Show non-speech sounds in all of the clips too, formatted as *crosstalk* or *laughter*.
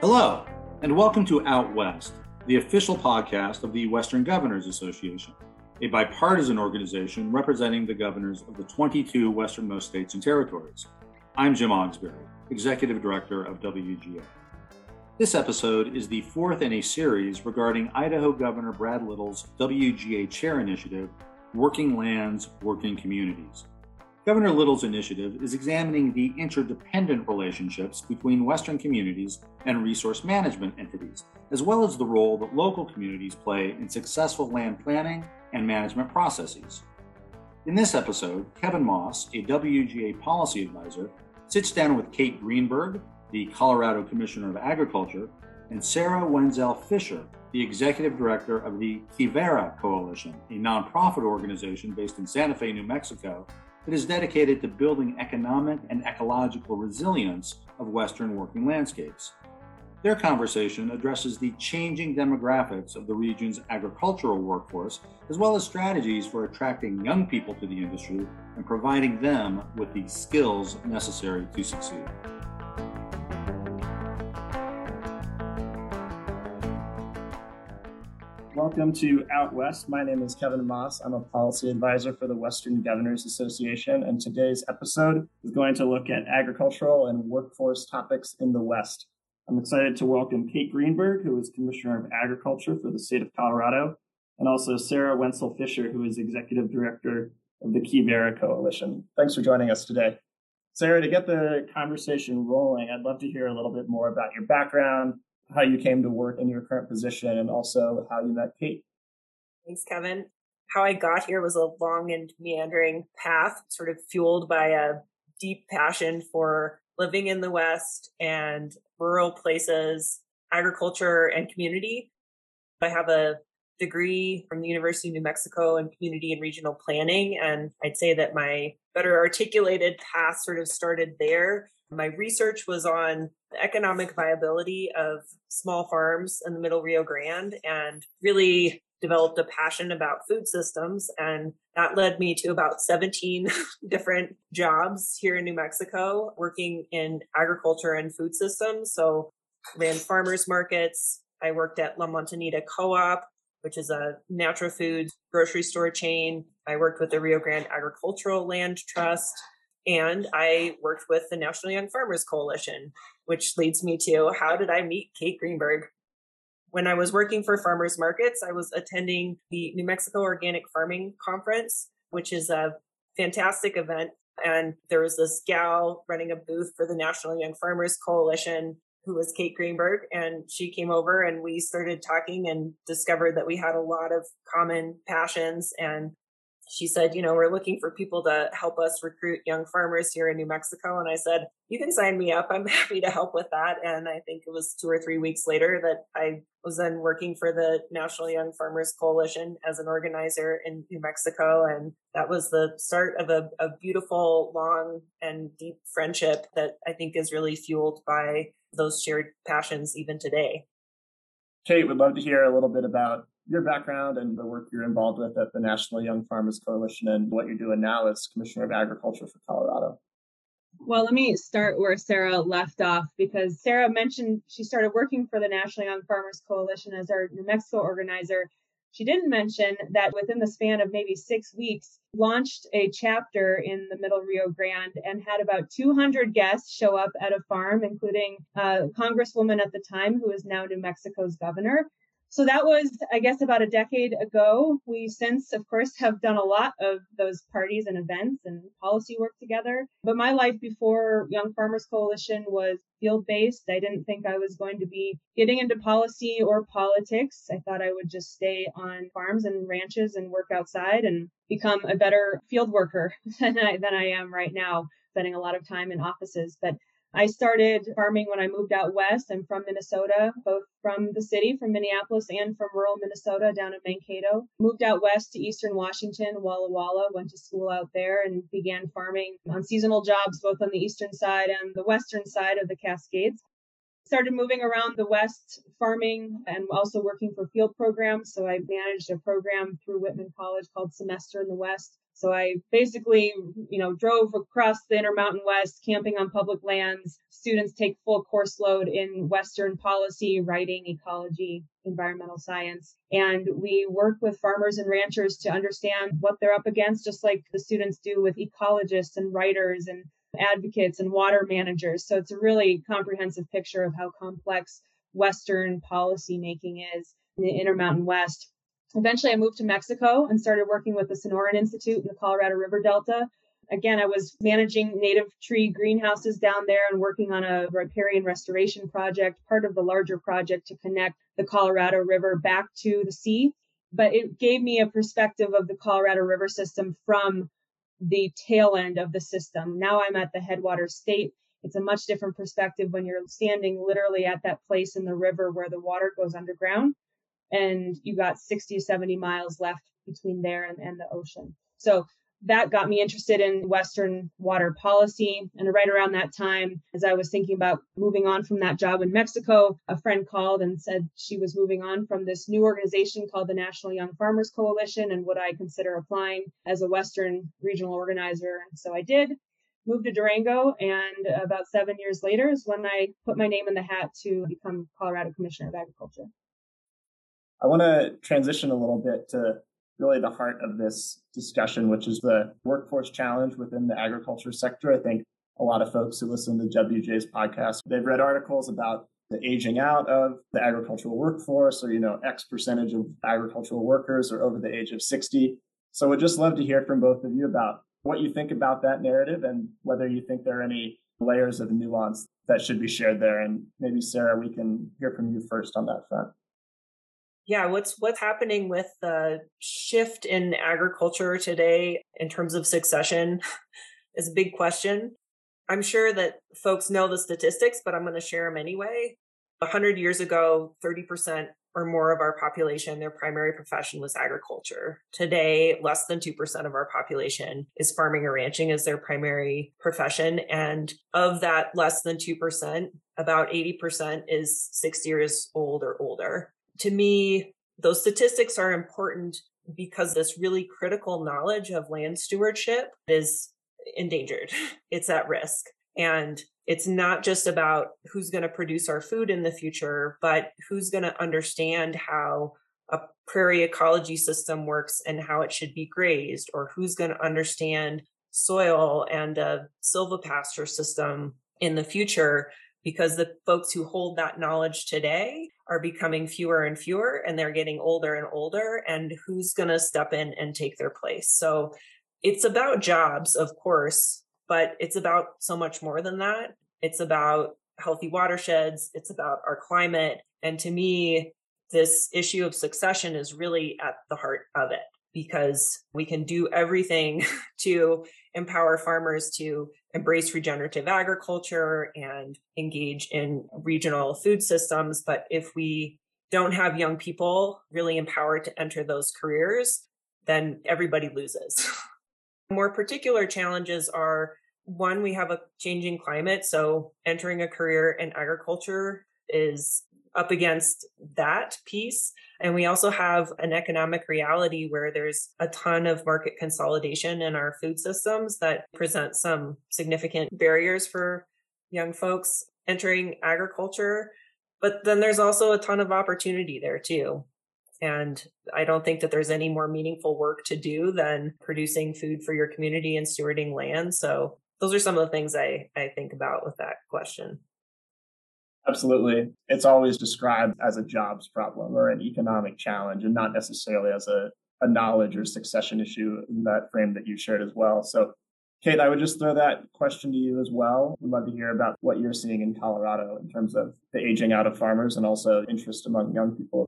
Hello, and welcome to Out West, the official podcast of the Western Governors Association, a bipartisan organization representing the governors of the 22 westernmost states and territories. I'm Jim Ogsbury, Executive Director of WGA. This episode is the fourth in a series regarding Idaho Governor Brad Little's WGA Chair Initiative, Working Lands, Working Communities. Governor Little's initiative is examining the interdependent relationships between Western communities and resource management entities, as well as the role that local communities play in successful land planning and management processes. In this episode, Kevin Moss, a WGA policy advisor, sits down with Kate Greenberg, the Colorado Commissioner of Agriculture, and Sarah Wenzel Fisher, the executive director of the Quivira Coalition, a nonprofit organization based in Santa Fe, New Mexico, that is dedicated to building economic and ecological resilience of Western working landscapes. Their conversation addresses the changing demographics of the region's agricultural workforce, as well as strategies for attracting young people to the industry and providing them with the skills necessary to succeed. Welcome to Out West. My name is Kevin Moss. I'm a policy advisor for the Western Governors Association, and today's episode is going to look at agricultural and workforce topics in the West. I'm excited to welcome Kate Greenberg, who is Commissioner of Agriculture for the state of Colorado, and also Sarah Wenzel Fisher, who is Executive Director of the Quivira Coalition. Thanks for joining us today. Sarah, to get the conversation rolling, I'd love to hear a little bit more about your background, how you came to work in your current position and also how you met Kate. Thanks, Kevin. How I got here was a long and meandering path, sort of fueled by a deep passion for living in the West and rural places, agriculture, and community. I have a degree from the University of New Mexico in community and regional planning. And I'd say that my better articulated path sort of started there my research was on the economic viability of small farms in the middle Rio Grande and really developed a passion about food systems. And that led me to about 17 *laughs* different jobs here in New Mexico working in agriculture and food systems. So ran farmers markets. I worked at La Montanita Co-op, which is a natural food grocery store chain. I worked with the Rio Grande Agricultural Land Trust. And I worked with the National Young Farmers Coalition, which leads me to how did I meet Kate Greenberg? When I was working for farmers markets, I was attending the New Mexico Organic Farming Conference, which is a fantastic event. And there was this gal running a booth for the National Young Farmers Coalition who was Kate Greenberg. And she came over and we started talking and discovered that we had a lot of common passions and she said, you know, we're looking for people to help us recruit young farmers here in New Mexico. And I said, you can sign me up. I'm *laughs* happy to help with that. And I think it was two or three weeks later that I was then working for the National Young Farmers Coalition as an organizer in New Mexico. And that was the start of a, a beautiful, long, and deep friendship that I think is really fueled by those shared passions even today. Kate, would love to hear a little bit about your background and the work you're involved with at the National Young Farmers Coalition and what you're doing now as Commissioner of Agriculture for Colorado. Well, let me start where Sarah left off because Sarah mentioned she started working for the National Young Farmers Coalition as our New Mexico organizer. She didn't mention that within the span of maybe six weeks, launched a chapter in the Middle Rio Grande and had about 200 guests show up at a farm, including a congresswoman at the time who is now New Mexico's governor. So that was, I guess, about a decade ago. We since, of course, have done a lot of those parties and events and policy work together. But my life before Young Farmers Coalition was field based. I didn't think I was going to be getting into policy or politics. I thought I would just stay on farms and ranches and work outside and become a better field worker *laughs* than I, than I am right now, spending a lot of time in offices. But I started farming when I moved out west. I'm from Minnesota, both from the city, from Minneapolis, and from rural Minnesota down in Mankato. Moved out west to eastern Washington, Walla Walla, went to school out there and began farming on seasonal jobs both on the eastern side and the western side of the Cascades. started moving around the West farming and also working for field programs. So I managed a program through Whitman College called Semester in the West. So I basically, you know, drove across the Intermountain West, camping on public lands. Students take full course load in Western policy, writing, ecology, environmental science. And we work with farmers and ranchers to understand what they're up against, just like the students do with ecologists and writers and advocates and water managers. So it's a really comprehensive picture of how complex Western policy making is in the Intermountain West. Eventually, I moved to Mexico and started working with the Sonoran Institute in the Colorado River Delta. Again, I was managing native tree greenhouses down there and working on a riparian restoration project, part of the larger project to connect the Colorado River back to the sea. But it gave me a perspective of the Colorado River system from the tail end of the system. Now I'm at the headwater state. It's a much different perspective when you're standing literally at that place in the river where the water goes underground and you got 60, 70 miles left between there and, and the ocean. So that got me interested in Western water policy. And right around that time, as I was thinking about moving on from that job in Mexico, a friend called and said she was moving on from this new organization called the National Young Farmers Coalition and would I consider applying as a Western regional organizer. And so I did. Moved to Durango, and about seven years later is when I put my name in the hat to become Colorado Commissioner of Agriculture. I want to transition a little bit to really the heart of this discussion, which is the workforce challenge within the agriculture sector. I think a lot of folks who listen to WGA's podcast, they've read articles about the aging out of the agricultural workforce or, you know, X percentage of agricultural workers are over the age of 60. So we'd just love to hear from both of you about what you think about that narrative and whether you think there are any layers of nuance that should be shared there. And maybe Sarah, we can hear from you first on that front yeah what's what's happening with the shift in agriculture today in terms of succession *laughs* is a big question. I'm sure that folks know the statistics but i'm going to share them anyway. 100 years ago 30% or more of our population their primary profession was agriculture. Today less than 2% of our population is farming or ranching as their primary profession and of that less than 2% about 80% is 60 years old or older to me, those statistics are important because this really critical knowledge of land stewardship is endangered. *laughs* It's at risk. And it's not just about who's going to produce our food in the future, but who's going to understand how a prairie ecology system works and how it should be grazed, or who's going to understand soil and a silvopasture system in the future because the folks who hold that knowledge today are becoming fewer and fewer and they're getting older and older and who's going to step in and take their place? So it's about jobs of course but it's about so much more than that. It's about healthy watersheds it's about our climate and to me this issue of succession is really at the heart of it because we can do everything *laughs* to empower farmers to embrace regenerative agriculture and engage in regional food systems. But if we don't have young people really empowered to enter those careers, then everybody loses. *laughs* More particular challenges are one, we have a changing climate. So entering a career in agriculture is up against that piece. And we also have an economic reality where there's a ton of market consolidation in our food systems that present some significant barriers for young folks entering agriculture. But then there's also a ton of opportunity there too. And I don't think that there's any more meaningful work to do than producing food for your community and stewarding land. So those are some of the things I, I think about with that question. Absolutely. It's always described as a jobs problem or an economic challenge and not necessarily as a, a knowledge or succession issue in that frame that you shared as well. So, Kate, I would just throw that question to you as well. We'd love to hear about what you're seeing in Colorado in terms of the aging out of farmers and also interest among young people.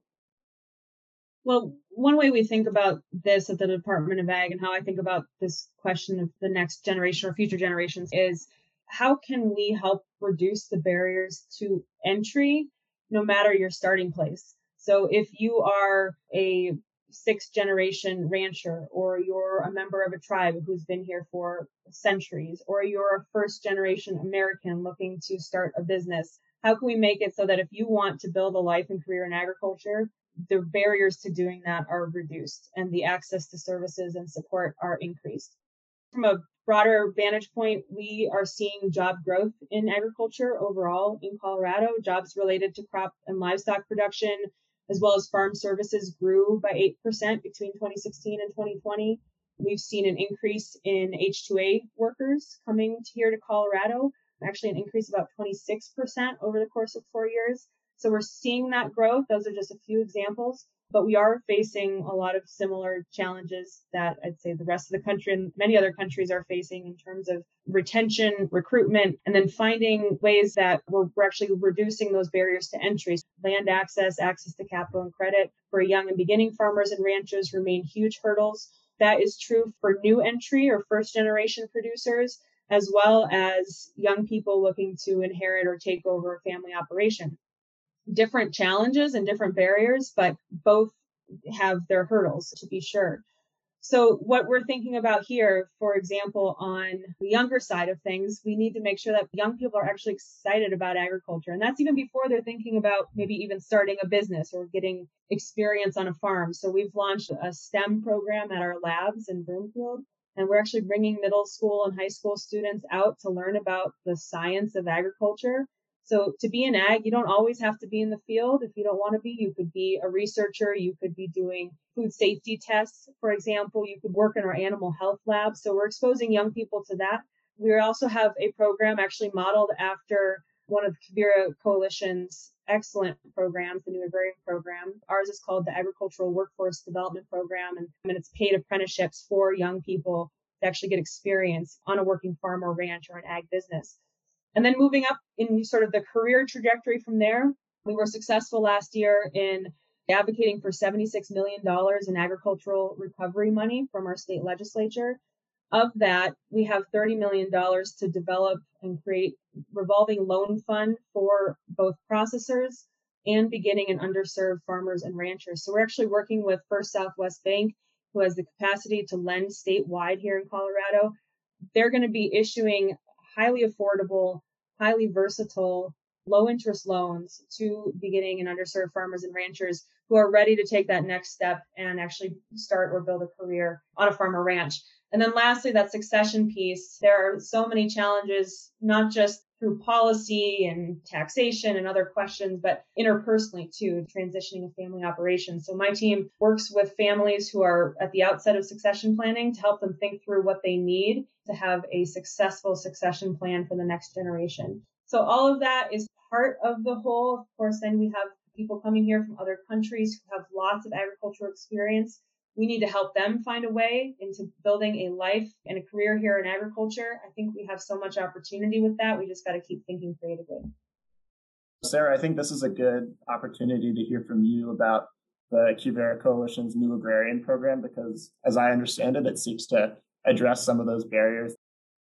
Well, one way we think about this at the Department of Ag and how I think about this question of the next generation or future generations is how can we help reduce the barriers to entry no matter your starting place? So if you are a sixth generation rancher or you're a member of a tribe who's been here for centuries or you're a first generation American looking to start a business, How can we make it so that if you want to build a life and career in agriculture, the barriers to doing that are reduced and the access to services and support are increased? From a broader vantage point, we are seeing job growth in agriculture overall in Colorado. Jobs related to crop and livestock production, as well as farm services, grew by 8% between 2016 and 2020. We've seen an increase in H2A workers coming here to Colorado, actually an increase about 26% over the course of four years. So we're seeing that growth. Those are just a few examples, but we are facing a lot of similar challenges that I'd say the rest of the country and many other countries are facing in terms of retention, recruitment, and then finding ways that we're, we're actually reducing those barriers to entry. Land access, access to capital and credit for young and beginning farmers and ranchers remain huge hurdles. That is true for new entry or first generation producers, as well as young people looking to inherit or take over a family operation different challenges and different barriers, but both have their hurdles to be sure. So what we're thinking about here, for example, on the younger side of things, we need to make sure that young people are actually excited about agriculture. And that's even before they're thinking about maybe even starting a business or getting experience on a farm. So we've launched a STEM program at our labs in Broomfield. And we're actually bringing middle school and high school students out to learn about the science of agriculture so to be an ag, you don't always have to be in the field. If you don't want to be, you could be a researcher. You could be doing food safety tests, for example. You could work in our animal health lab. So we're exposing young people to that. We also have a program actually modeled after one of Quivira Coalition's excellent programs, the new agrarian program. Ours is called the Agricultural Workforce Development Program, and, and it's paid apprenticeships for young people to actually get experience on a working farm or ranch or an ag business. And then moving up in sort of the career trajectory from there, we were successful last year in advocating for $76 million in agricultural recovery money from our state legislature. Of that, we have $30 million to develop and create revolving loan fund for both processors and beginning and underserved farmers and ranchers. So we're actually working with First Southwest Bank, who has the capacity to lend statewide here in Colorado. They're going to be issuing highly affordable, highly versatile, low interest loans to beginning and underserved farmers and ranchers who are ready to take that next step and actually start or build a career on a farm or ranch. And then lastly, that succession piece. There are so many challenges, not just through policy and taxation and other questions, but interpersonally too, transitioning a family operation. So my team works with families who are at the outset of succession planning to help them think through what they need to have a successful succession plan for the next generation. So all of that is part of the whole. Of course, then we have people coming here from other countries who have lots of agricultural experience we need to help them find a way into building a life and a career here in agriculture. I think we have so much opportunity with that. We just got to keep thinking creatively. Sarah, I think this is a good opportunity to hear from you about the Quivira Coalition's new agrarian program because, as I understand it, it seeks to address some of those barriers.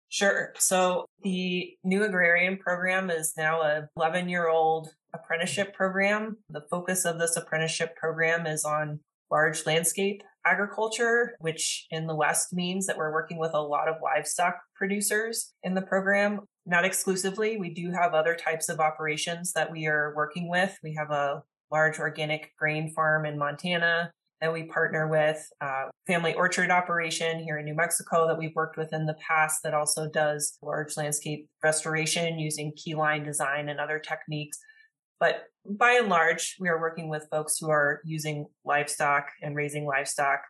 Sure. So the new agrarian program is now a 11 year old apprenticeship program. The focus of this apprenticeship program is on large landscape agriculture, which in the West means that we're working with a lot of livestock producers in the program. Not exclusively, we do have other types of operations that we are working with. We have a large organic grain farm in Montana that we partner with, uh, family orchard operation here in New Mexico that we've worked with in the past that also does large landscape restoration using keyline design and other techniques. But by and large, we are working with folks who are using livestock and raising livestock.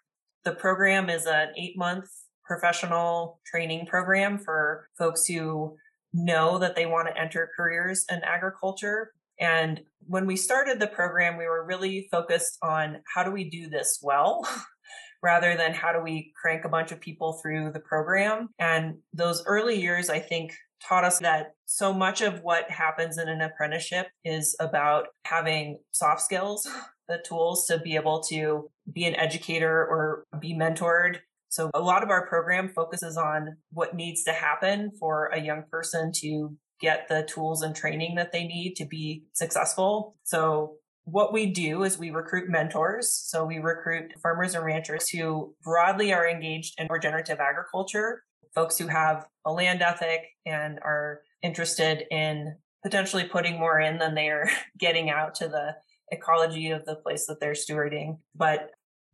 The program is an eight month professional training program for folks who know that they want to enter careers in agriculture. And when we started the program, we were really focused on how do we do this well *laughs* rather than how do we crank a bunch of people through the program. And those early years, I think, taught us that so much of what happens in an apprenticeship is about having soft skills, *laughs* the tools to be able to be an educator or be mentored. So a lot of our program focuses on what needs to happen for a young person to get the tools and training that they need to be successful. So what we do is we recruit mentors. So we recruit farmers and ranchers who broadly are engaged in regenerative agriculture folks who have a land ethic and are interested in potentially putting more in than they're *laughs* getting out to the ecology of the place that they're stewarding. But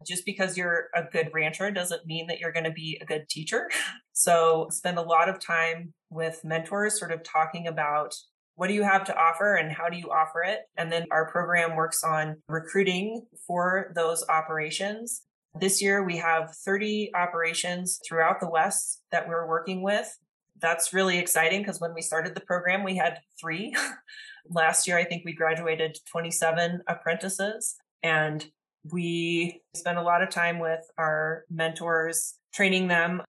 just because you're a good rancher doesn't mean that you're going to be a good teacher. *laughs* So spend a lot of time with mentors sort of talking about what do you have to offer and how do you offer it? And then our program works on recruiting for those operations. This year we have 30 operations throughout the West that we're working with. That's really exciting because when we started the program, we had three. *laughs* Last year, I think we graduated 27 apprentices and we spend a lot of time with our mentors, training them.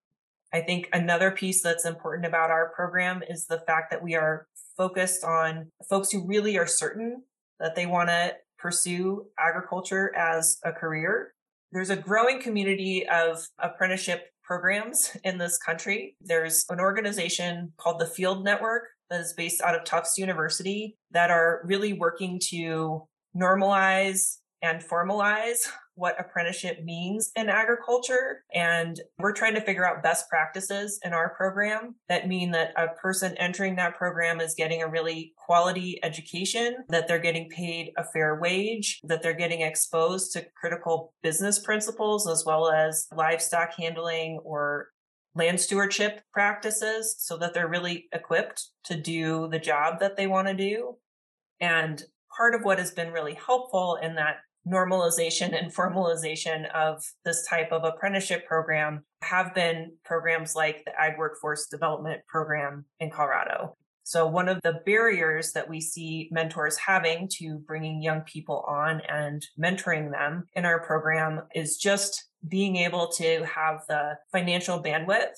I think another piece that's important about our program is the fact that we are focused on folks who really are certain that they want to pursue agriculture as a career. There's a growing community of apprenticeship programs in this country. There's an organization called the Field Network that is based out of Tufts University that are really working to normalize and formalize what apprenticeship means in agriculture. And we're trying to figure out best practices in our program that mean that a person entering that program is getting a really quality education, that they're getting paid a fair wage, that they're getting exposed to critical business principles as well as livestock handling or land stewardship practices so that they're really equipped to do the job that they want to do. And part of what has been really helpful in that normalization and formalization of this type of apprenticeship program have been programs like the Ag Workforce Development Program in Colorado. So one of the barriers that we see mentors having to bringing young people on and mentoring them in our program is just being able to have the financial bandwidth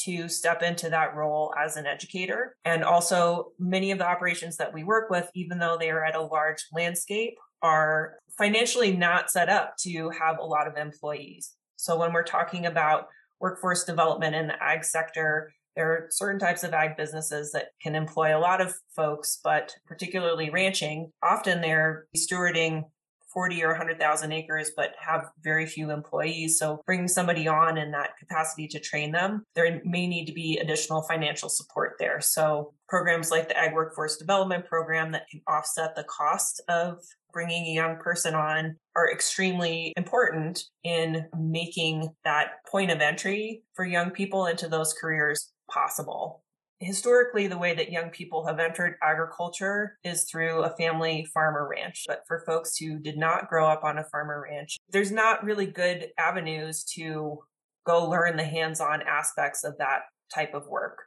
to step into that role as an educator. And also many of the operations that we work with, even though they are at a large landscape, are financially not set up to have a lot of employees. So when we're talking about workforce development in the ag sector, there are certain types of ag businesses that can employ a lot of folks, but particularly ranching, often they're stewarding 40 or 100,000 acres, but have very few employees. So bringing somebody on in that capacity to train them, there may need to be additional financial support there. So programs like the Ag Workforce Development Program that can offset the cost of bringing a young person on are extremely important in making that point of entry for young people into those careers possible. Historically, the way that young people have entered agriculture is through a family farmer ranch. But for folks who did not grow up on a farmer ranch, there's not really good avenues to go learn the hands on aspects of that type of work.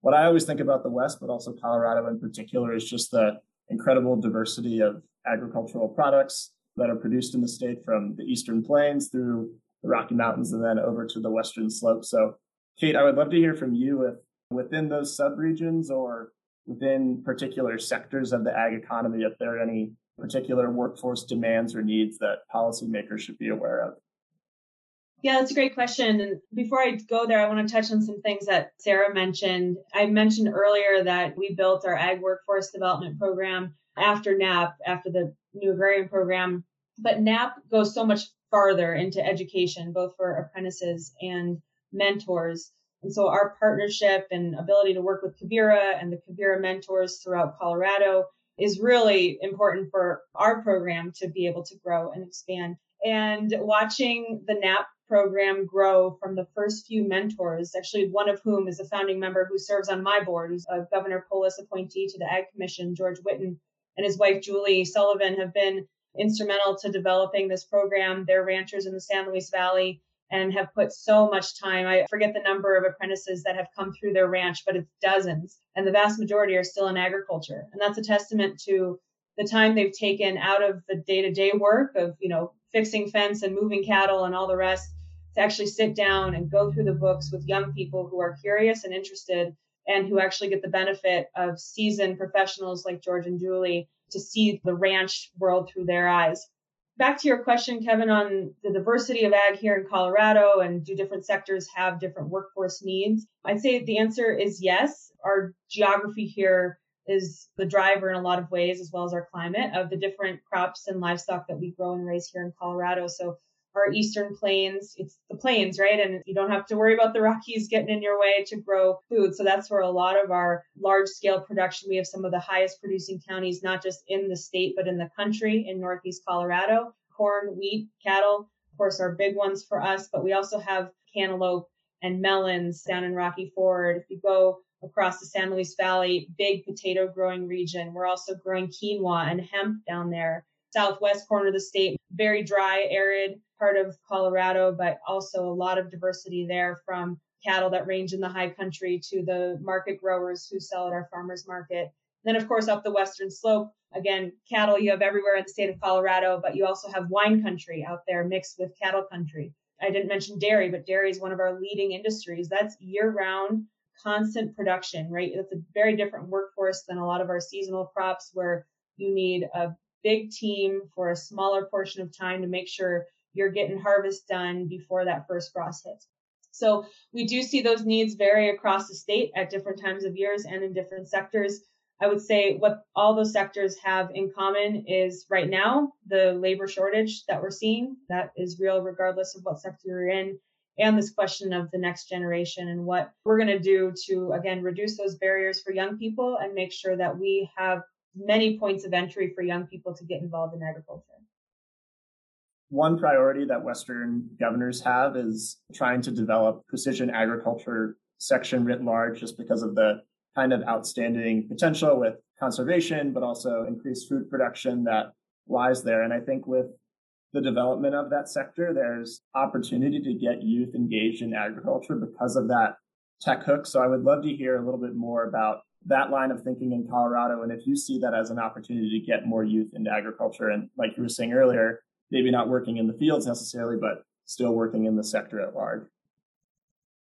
What I always think about the West, but also Colorado in particular, is just the incredible diversity of agricultural products that are produced in the state from the eastern plains through the Rocky Mountains and then over to the western slope. So, Kate, I would love to hear from you if within those subregions or within particular sectors of the ag economy, if there are any particular workforce demands or needs that policymakers should be aware of. Yeah, that's a great question. And before I go there, I want to touch on some things that Sarah mentioned. I mentioned earlier that we built our ag workforce development program after NAP, after the new agrarian program. But NAP goes so much farther into education, both for apprentices and mentors. And so our partnership and ability to work with Quivira and the Quivira mentors throughout Colorado is really important for our program to be able to grow and expand. And watching the NAP program grow from the first few mentors, actually one of whom is a founding member who serves on my board, who's a Governor Polis appointee to the Ag Commission, George Whitten, and his wife Julie Sullivan have been instrumental to developing this program. They're ranchers in the San Luis Valley and have put so much time. I forget the number of apprentices that have come through their ranch, but it's dozens. And the vast majority are still in agriculture. And that's a testament to the time they've taken out of the day to day work of, you know, fixing fence and moving cattle and all the rest to actually sit down and go through the books with young people who are curious and interested and who actually get the benefit of seasoned professionals like George and Julie to see the ranch world through their eyes. Back to your question, Kevin, on the diversity of ag here in Colorado and do different sectors have different workforce needs? I'd say the answer is yes. Our geography here is the driver in a lot of ways, as well as our climate of the different crops and livestock that we grow and raise here in Colorado. So our eastern plains. It's the plains, right? And you don't have to worry about the Rockies getting in your way to grow food. So that's where a lot of our large scale production, we have some of the highest producing counties, not just in the state, but in the country in Northeast Colorado. Corn, wheat, cattle, of course, are big ones for us, but we also have cantaloupe and melons down in Rocky Ford. If you go across the San Luis Valley, big potato growing region. We're also growing quinoa and hemp down there. Southwest corner of the state, very dry, arid part of Colorado, but also a lot of diversity there from cattle that range in the high country to the market growers who sell at our farmers market. Then, of course, up the western slope, again, cattle you have everywhere in the state of Colorado, but you also have wine country out there mixed with cattle country. I didn't mention dairy, but dairy is one of our leading industries. That's year round, constant production, right? It's a very different workforce than a lot of our seasonal crops where you need a big team for a smaller portion of time to make sure you're getting harvest done before that first frost hits. So we do see those needs vary across the state at different times of years and in different sectors. I would say what all those sectors have in common is right now the labor shortage that we're seeing that is real regardless of what sector you're in and this question of the next generation and what we're going to do to again reduce those barriers for young people and make sure that we have many points of entry for young people to get involved in agriculture. One priority that Western governors have is trying to develop precision agriculture section writ large, just because of the kind of outstanding potential with conservation, but also increased food production that lies there. And I think with the development of that sector, there's opportunity to get youth engaged in agriculture because of that tech hook. So I would love to hear a little bit more about that line of thinking in Colorado and if you see that as an opportunity to get more youth into agriculture and like you were saying earlier, maybe not working in the fields necessarily, but still working in the sector at large.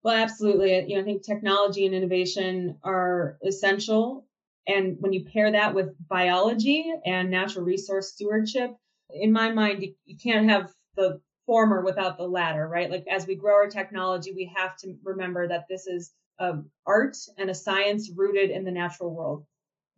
Well, absolutely. You know, I think technology and innovation are essential. And when you pair that with biology and natural resource stewardship, in my mind, you, can't have the former without the latter, right? Like as we grow our technology, we have to remember that this is an art and a science rooted in the natural world.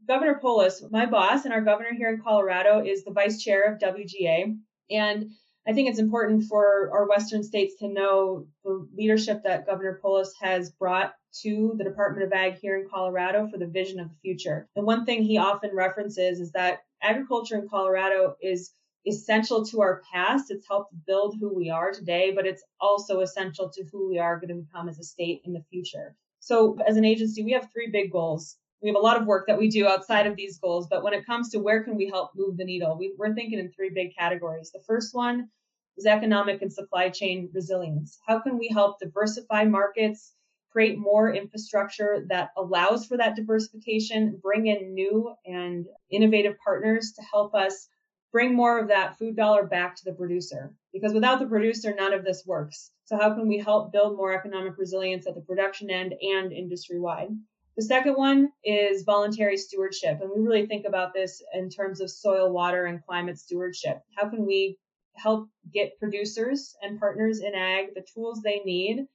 Governor Polis, my boss and our governor here in Colorado, is the vice chair of WGA. And I think it's important for our Western states to know the leadership that Governor Polis has brought to the Department of Ag here in Colorado for the vision of the future. And one thing he often references is that agriculture in Colorado is essential to our past. It's helped build who we are today, but it's also essential to who we are going to become as a state in the future. So as an agency, we have three big goals we have a lot of work that we do outside of these goals, but when it comes to where can we help move the needle, we, we're thinking in three big categories. The first one is economic and supply chain resilience. How can we help diversify markets, create more infrastructure that allows for that diversification, bring in new and innovative partners to help us bring more of that food dollar back to the producer? Because without the producer, none of this works. So how can we help build more economic resilience at the production end and industry wide? The second one is voluntary stewardship. And we really think about this in terms of soil, water, and climate stewardship. How can we help get producers and partners in ag the tools they need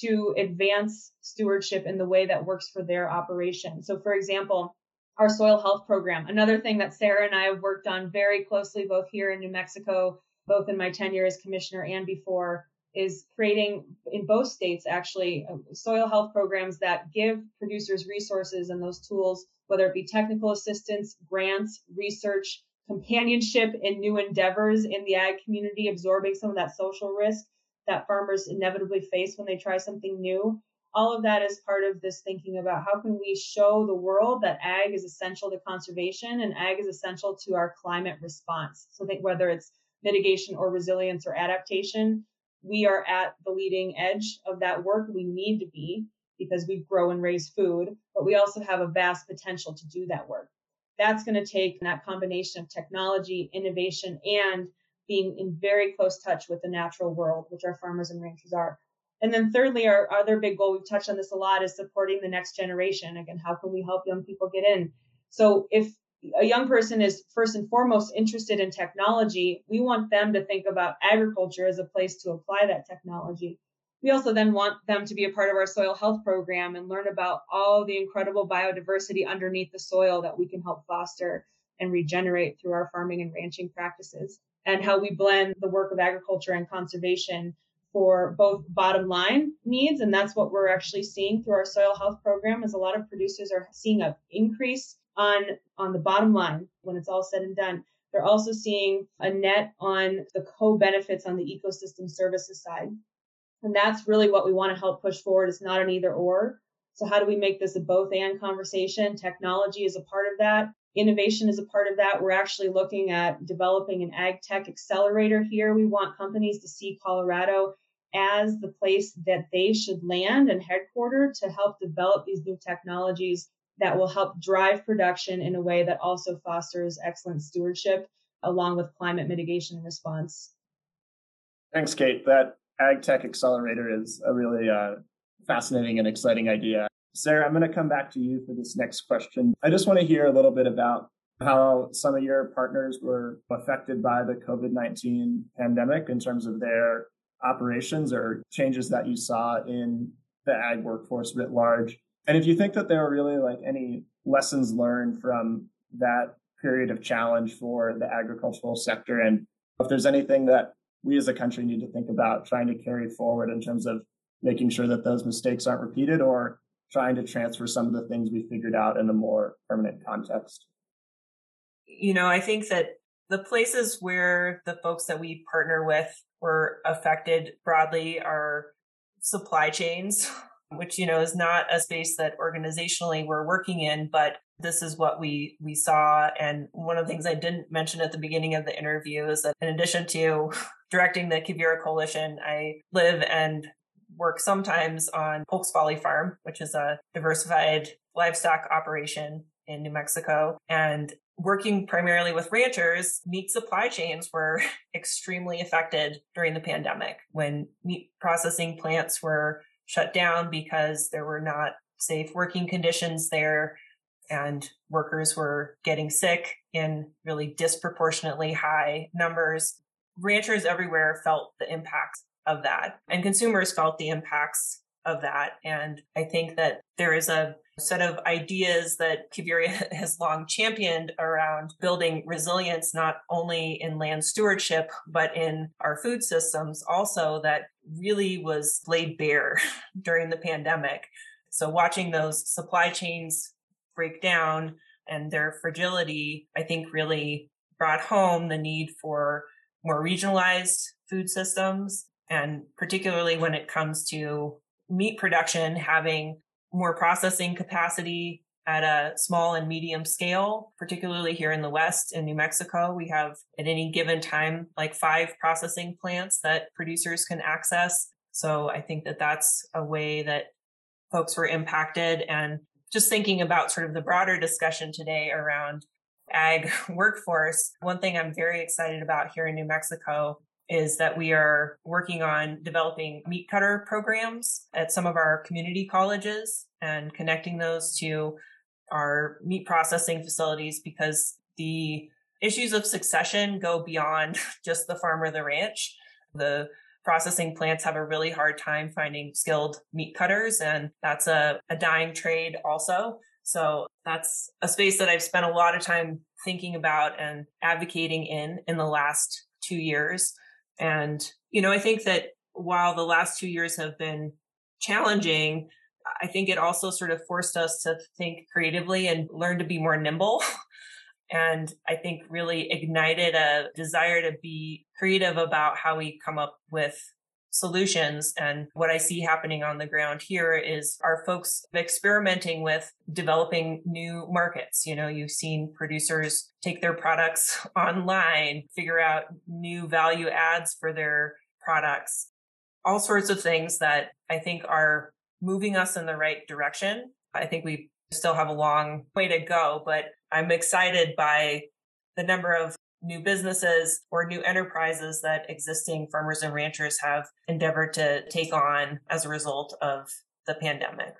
to advance stewardship in the way that works for their operation? So, for example, our soil health program, another thing that Sarah and I have worked on very closely, both here in New Mexico, both in my tenure as commissioner and before, is creating in both states actually uh, soil health programs that give producers resources and those tools, whether it be technical assistance, grants, research, companionship in new endeavors in the ag community, absorbing some of that social risk that farmers inevitably face when they try something new. All of that is part of this thinking about how can we show the world that ag is essential to conservation and ag is essential to our climate response. So I think whether it's mitigation or resilience or adaptation, we are at the leading edge of that work. We need to be because we grow and raise food, but we also have a vast potential to do that work. That's going to take that combination of technology, innovation, and being in very close touch with the natural world, which our farmers and ranchers are. And then thirdly, our other big goal, we've touched on this a lot, is supporting the next generation. Again, how can we help young people get in? So if a young person is first and foremost interested in technology, we want them to think about agriculture as a place to apply that technology. We also then want them to be a part of our soil health program and learn about all the incredible biodiversity underneath the soil that we can help foster and regenerate through our farming and ranching practices. and how we blend the work of agriculture and conservation for both bottom line needs and that's what we're actually seeing through our soil health program is a lot of producers are seeing an increase on on the bottom line when it's all said and done. They're also seeing a net on the co-benefits on the ecosystem services side. And that's really what we want to help push forward. It's not an either or. So how do we make this a both and conversation? Technology is a part of that Innovation is a part of that. We're actually looking at developing an ag tech accelerator here. We want companies to see Colorado as the place that they should land and headquarter to help develop these new technologies that will help drive production in a way that also fosters excellent stewardship along with climate mitigation and response. Thanks, Kate. That ag tech accelerator is a really uh, fascinating and exciting idea. Sarah, I'm going to come back to you for this next question. I just want to hear a little bit about how some of your partners were affected by the COVID 19 pandemic in terms of their operations or changes that you saw in the ag workforce writ large. And if you think that there are really like any lessons learned from that period of challenge for the agricultural sector, and if there's anything that we as a country need to think about trying to carry forward in terms of making sure that those mistakes aren't repeated or trying to transfer some of the things we figured out in a more permanent context? You know, I think that the places where the folks that we partner with were affected broadly are supply chains, *laughs* which, you know, is not a space that organizationally we're working in, but this is what we we saw and one of the things i didn't mention at the beginning of the interview is that in addition to *laughs* directing the Quivira coalition i live and work sometimes on Polk's Folly Farm, which is a diversified livestock operation in New Mexico. And working primarily with ranchers, meat supply chains were *laughs* extremely affected during the pandemic when meat processing plants were shut down because there were not safe working conditions there and workers were getting sick in really disproportionately high numbers. Ranchers everywhere felt the impacts of that. And consumers felt the impacts of that. And I think that there is a set of ideas that Quivira *laughs* has long championed around building resilience, not only in land stewardship, but in our food systems also that really was laid bare *laughs* during the pandemic. So watching those supply chains break down and their fragility, I think really brought home the need for more regionalized food systems and particularly when it comes to meat production, having more processing capacity at a small and medium scale, particularly here in the West in New Mexico. We have at any given time like five processing plants that producers can access. So I think that that's a way that folks were impacted. And just thinking about sort of the broader discussion today around ag *laughs* workforce, one thing I'm very excited about here in New Mexico is that we are working on developing meat cutter programs at some of our community colleges and connecting those to our meat processing facilities because the issues of succession go beyond *laughs* just the farm or the ranch. The processing plants have a really hard time finding skilled meat cutters, and that's a, a dying trade also. So that's a space that I've spent a lot of time thinking about and advocating in in the last two years. And, you know, I think that while the last two years have been challenging, I think it also sort of forced us to think creatively and learn to be more nimble. *laughs* and I think really ignited a desire to be creative about how we come up with solutions. And what I see happening on the ground here is our folks experimenting with developing new markets. You know, you've seen producers take their products *laughs* online, figure out new value adds for their products, all sorts of things that I think are moving us in the right direction. I think we still have a long way to go, but I'm excited by the number of new businesses or new enterprises that existing farmers and ranchers have endeavored to take on as a result of the pandemic.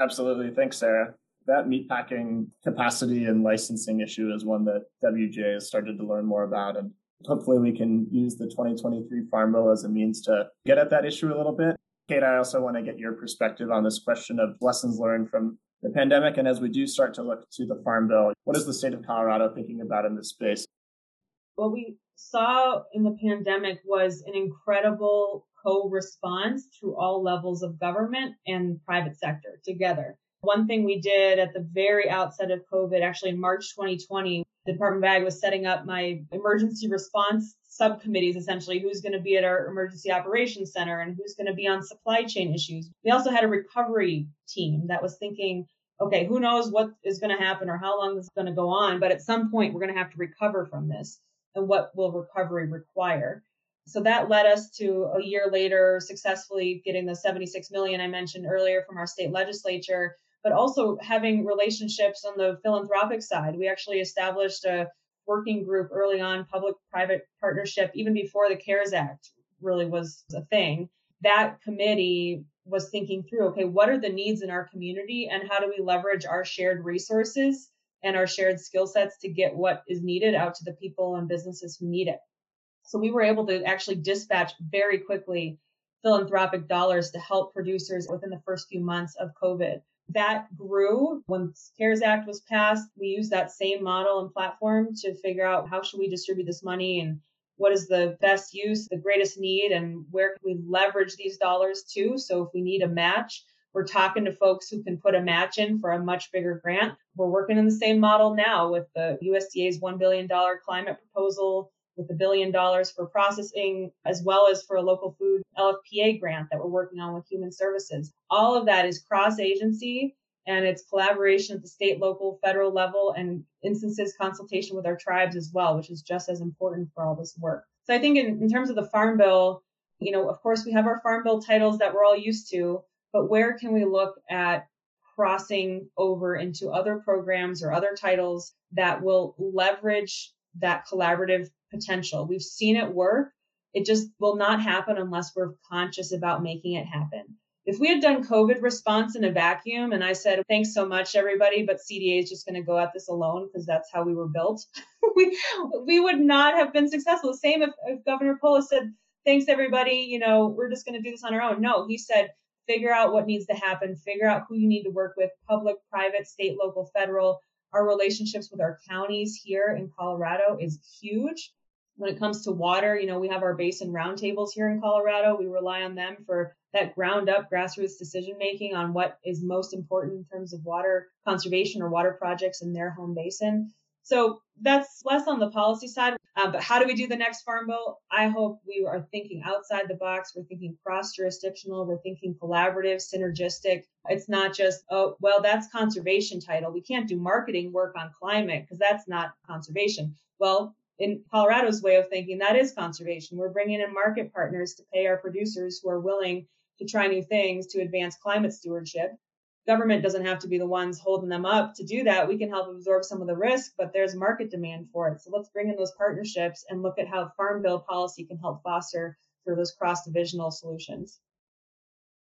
Absolutely. Thanks, Sarah. That meatpacking capacity and licensing issue is one that WGA has started to learn more about. And hopefully we can use the 2023 Farm Bill as a means to get at that issue a little bit. Kate, I also want to get your perspective on this question of lessons learned from the pandemic. And as we do start to look to the Farm Bill, what is the state of Colorado thinking about in this space? What we saw in the pandemic was an incredible co-response through all levels of government and private sector together. One thing we did at the very outset of COVID, actually in March 2020, the Department of Ag was setting up my emergency response subcommittees, essentially, who's going to be at our emergency operations center and who's going to be on supply chain issues. We also had a recovery team that was thinking, okay, who knows what is going to happen or how long this is going to go on, but at some point we're going to have to recover from this. And what will recovery require? So that led us to a year later successfully getting the 76 million I mentioned earlier from our state legislature, but also having relationships on the philanthropic side. We actually established a working group early on, public private partnership, even before the CARES Act really was a thing. That committee was thinking through okay, what are the needs in our community and how do we leverage our shared resources and our shared skill sets to get what is needed out to the people and businesses who need it? So we were able to actually dispatch very quickly philanthropic dollars to help producers within the first few months of COVID. That grew when CARES Act was passed. We used that same model and platform to figure out how should we distribute this money and what is the best use, the greatest need, and where can we leverage these dollars to? So if we need a match, we're talking to folks who can put a match in for a much bigger grant. We're working in the same model now with the USDA's $1 billion climate proposal with a billion dollars for processing, as well as for a local food LFPA grant that we're working on with Human Services. All of that is cross agency and it's collaboration at the state, local, federal level, and instances consultation with our tribes as well, which is just as important for all this work. So I think in, in terms of the Farm Bill, you know, of course we have our Farm Bill titles that we're all used to, but where can we look at crossing over into other programs or other titles that will leverage that collaborative potential. We've seen it work. It just will not happen unless we're conscious about making it happen. If we had done COVID response in a vacuum and I said, thanks so much, everybody, but CDA is just going to go at this alone because that's how we were built, *laughs* we, we would not have been successful. The same if, if Governor Polis said, thanks, everybody, you know, we're just going to do this on our own. No, he said, figure out what needs to happen, figure out who you need to work with, public, private, state, local, federal. Our relationships with our counties here in Colorado is huge when it comes to water, you know, we have our basin roundtables here in Colorado. We rely on them for that ground up grassroots decision making on what is most important in terms of water conservation or water projects in their home basin. So that's less on the policy side. Uh, but how do we do the next farm bill? I hope we are thinking outside the box. We're thinking cross jurisdictional. We're thinking collaborative, synergistic. It's not just, oh, well, that's conservation title. We can't do marketing work on climate because that's not conservation. Well, in Colorado's way of thinking, that is conservation. We're bringing in market partners to pay our producers who are willing to try new things to advance climate stewardship. Government doesn't have to be the ones holding them up to do that. We can help absorb some of the risk, but there's market demand for it. So let's bring in those partnerships and look at how farm bill policy can help foster for those cross divisional solutions.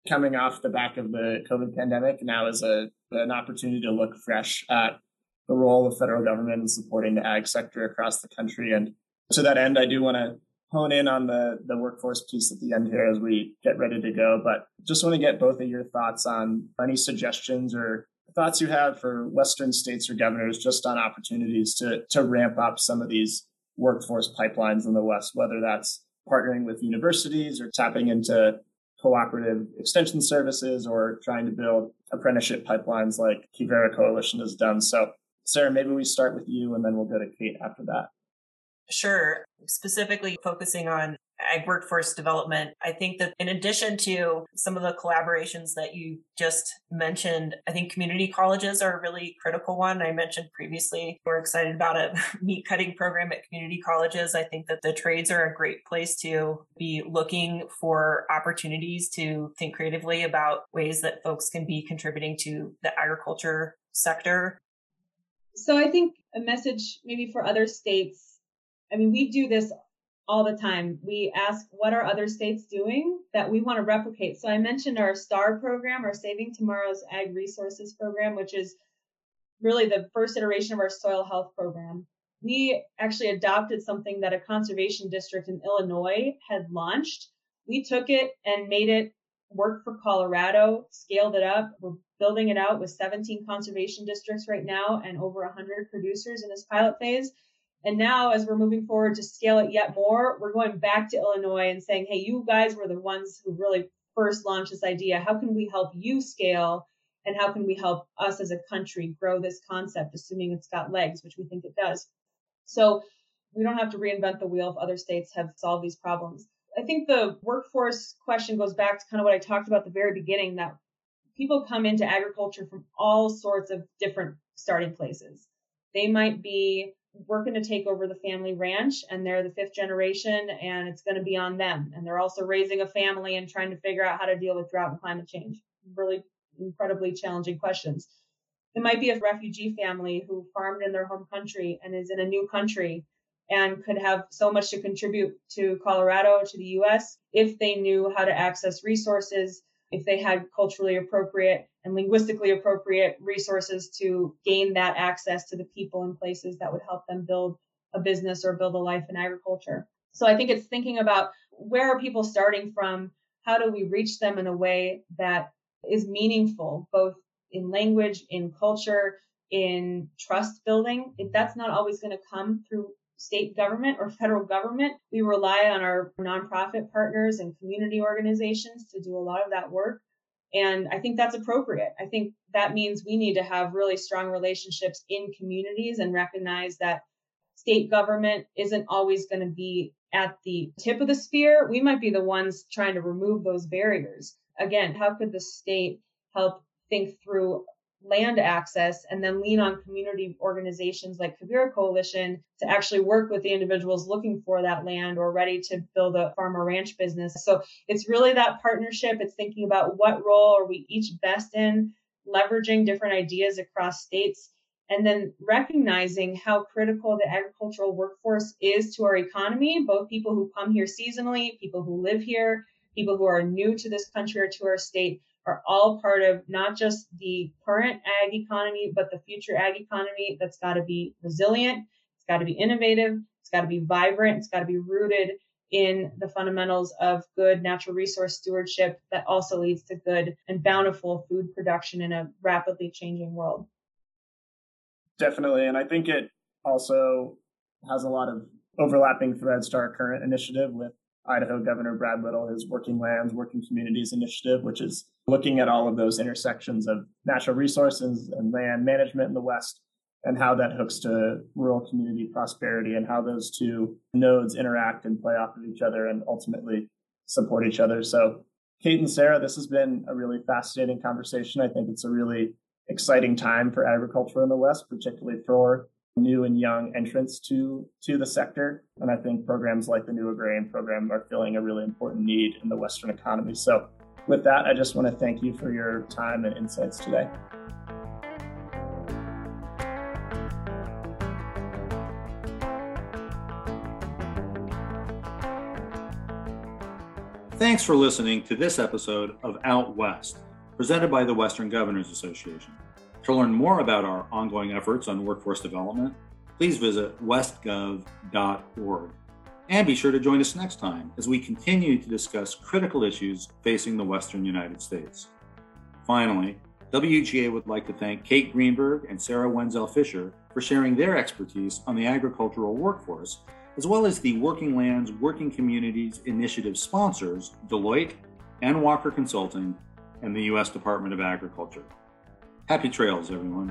Coming off the back of the COVID pandemic, now is a, an opportunity to look fresh at the role of federal government in supporting the ag sector across the country. And to that end, I do want to hone in on the, the workforce piece at the end here as we get ready to go. But just want to get both of your thoughts on any suggestions or thoughts you have for Western states or governors just on opportunities to, to ramp up some of these workforce pipelines in the West, whether that's partnering with universities or tapping into cooperative extension services or trying to build apprenticeship pipelines like Quivira Coalition has done. So Sarah, maybe we start with you and then we'll go to Kate after that. Sure. Specifically focusing on ag workforce development, I think that in addition to some of the collaborations that you just mentioned, I think community colleges are a really critical one. I mentioned previously, we're excited about a *laughs* meat cutting program at community colleges. I think that the trades are a great place to be looking for opportunities to think creatively about ways that folks can be contributing to the agriculture sector so I think a message maybe for other states. I mean, we do this all the time. We ask what are other states doing that we want to replicate. So I mentioned our STAR program, our Saving Tomorrow's Ag Resources program, which is really the first iteration of our soil health program. We actually adopted something that a conservation district in Illinois had launched. We took it and made it work for Colorado, scaled it up. We're building it out with 17 conservation districts right now and over 100 producers in this pilot phase. And now, as we're moving forward to scale it yet more, we're going back to Illinois and saying, hey, you guys were the ones who really first launched this idea. How can we help you scale? And how can we help us as a country grow this concept, assuming it's got legs, which we think it does? So we don't have to reinvent the wheel if other states have solved these problems. I think the workforce question goes back to kind of what I talked about at the very beginning that people come into agriculture from all sorts of different starting places. They might be working to take over the family ranch and they're the fifth generation and it's going to be on them. And they're also raising a family and trying to figure out how to deal with drought and climate change. Really incredibly challenging questions. It might be a refugee family who farmed in their home country and is in a new country and could have so much to contribute to Colorado, to the US, if they knew how to access resources, if they had culturally appropriate and linguistically appropriate resources to gain that access to the people and places that would help them build a business or build a life in agriculture. So I think it's thinking about where are people starting from? How do we reach them in a way that is meaningful, both in language, in culture, in trust building? If that's not always going to come through state government or federal government. We rely on our nonprofit partners and community organizations to do a lot of that work. And I think that's appropriate. I think that means we need to have really strong relationships in communities and recognize that state government isn't always going to be at the tip of the spear. We might be the ones trying to remove those barriers. Again, how could the state help think through land access and then lean on community organizations like Quivira Coalition to actually work with the individuals looking for that land or ready to build a farm or ranch business. So it's really that partnership. It's thinking about what role are we each best in, leveraging different ideas across states, and then recognizing how critical the agricultural workforce is to our economy, both people who come here seasonally, people who live here, people who are new to this country or to our state are all part of not just the current ag economy, but the future ag economy that's got to be resilient. It's got to be innovative. It's got to be vibrant. It's got to be rooted in the fundamentals of good natural resource stewardship that also leads to good and bountiful food production in a rapidly changing world. Definitely. And I think it also has a lot of overlapping threads to our current initiative with Idaho Governor Brad Little, his Working Lands, Working Communities initiative, which is looking at all of those intersections of natural resources and land management in the West and how that hooks to rural community prosperity and how those two nodes interact and play off of each other and ultimately support each other. So, Kate and Sarah, this has been a really fascinating conversation. I think it's a really exciting time for agriculture in the West, particularly for new and young entrants to to the sector. And I think programs like the New Agrarian Program are filling a really important need in the Western economy. So with that, I just want to thank you for your time and insights today. Thanks for listening to this episode of Out West, presented by the Western Governors Association. To learn more about our ongoing efforts on workforce development, please visit westgov.org. And be sure to join us next time as we continue to discuss critical issues facing the Western United States. Finally, WGA would like to thank Kate Greenberg and Sarah Wenzel Fisher for sharing their expertise on the agricultural workforce, as well as the Working Lands Working Communities Initiative sponsors, Deloitte and Walker Consulting, and the U.S. Department of Agriculture. Happy trails, everyone.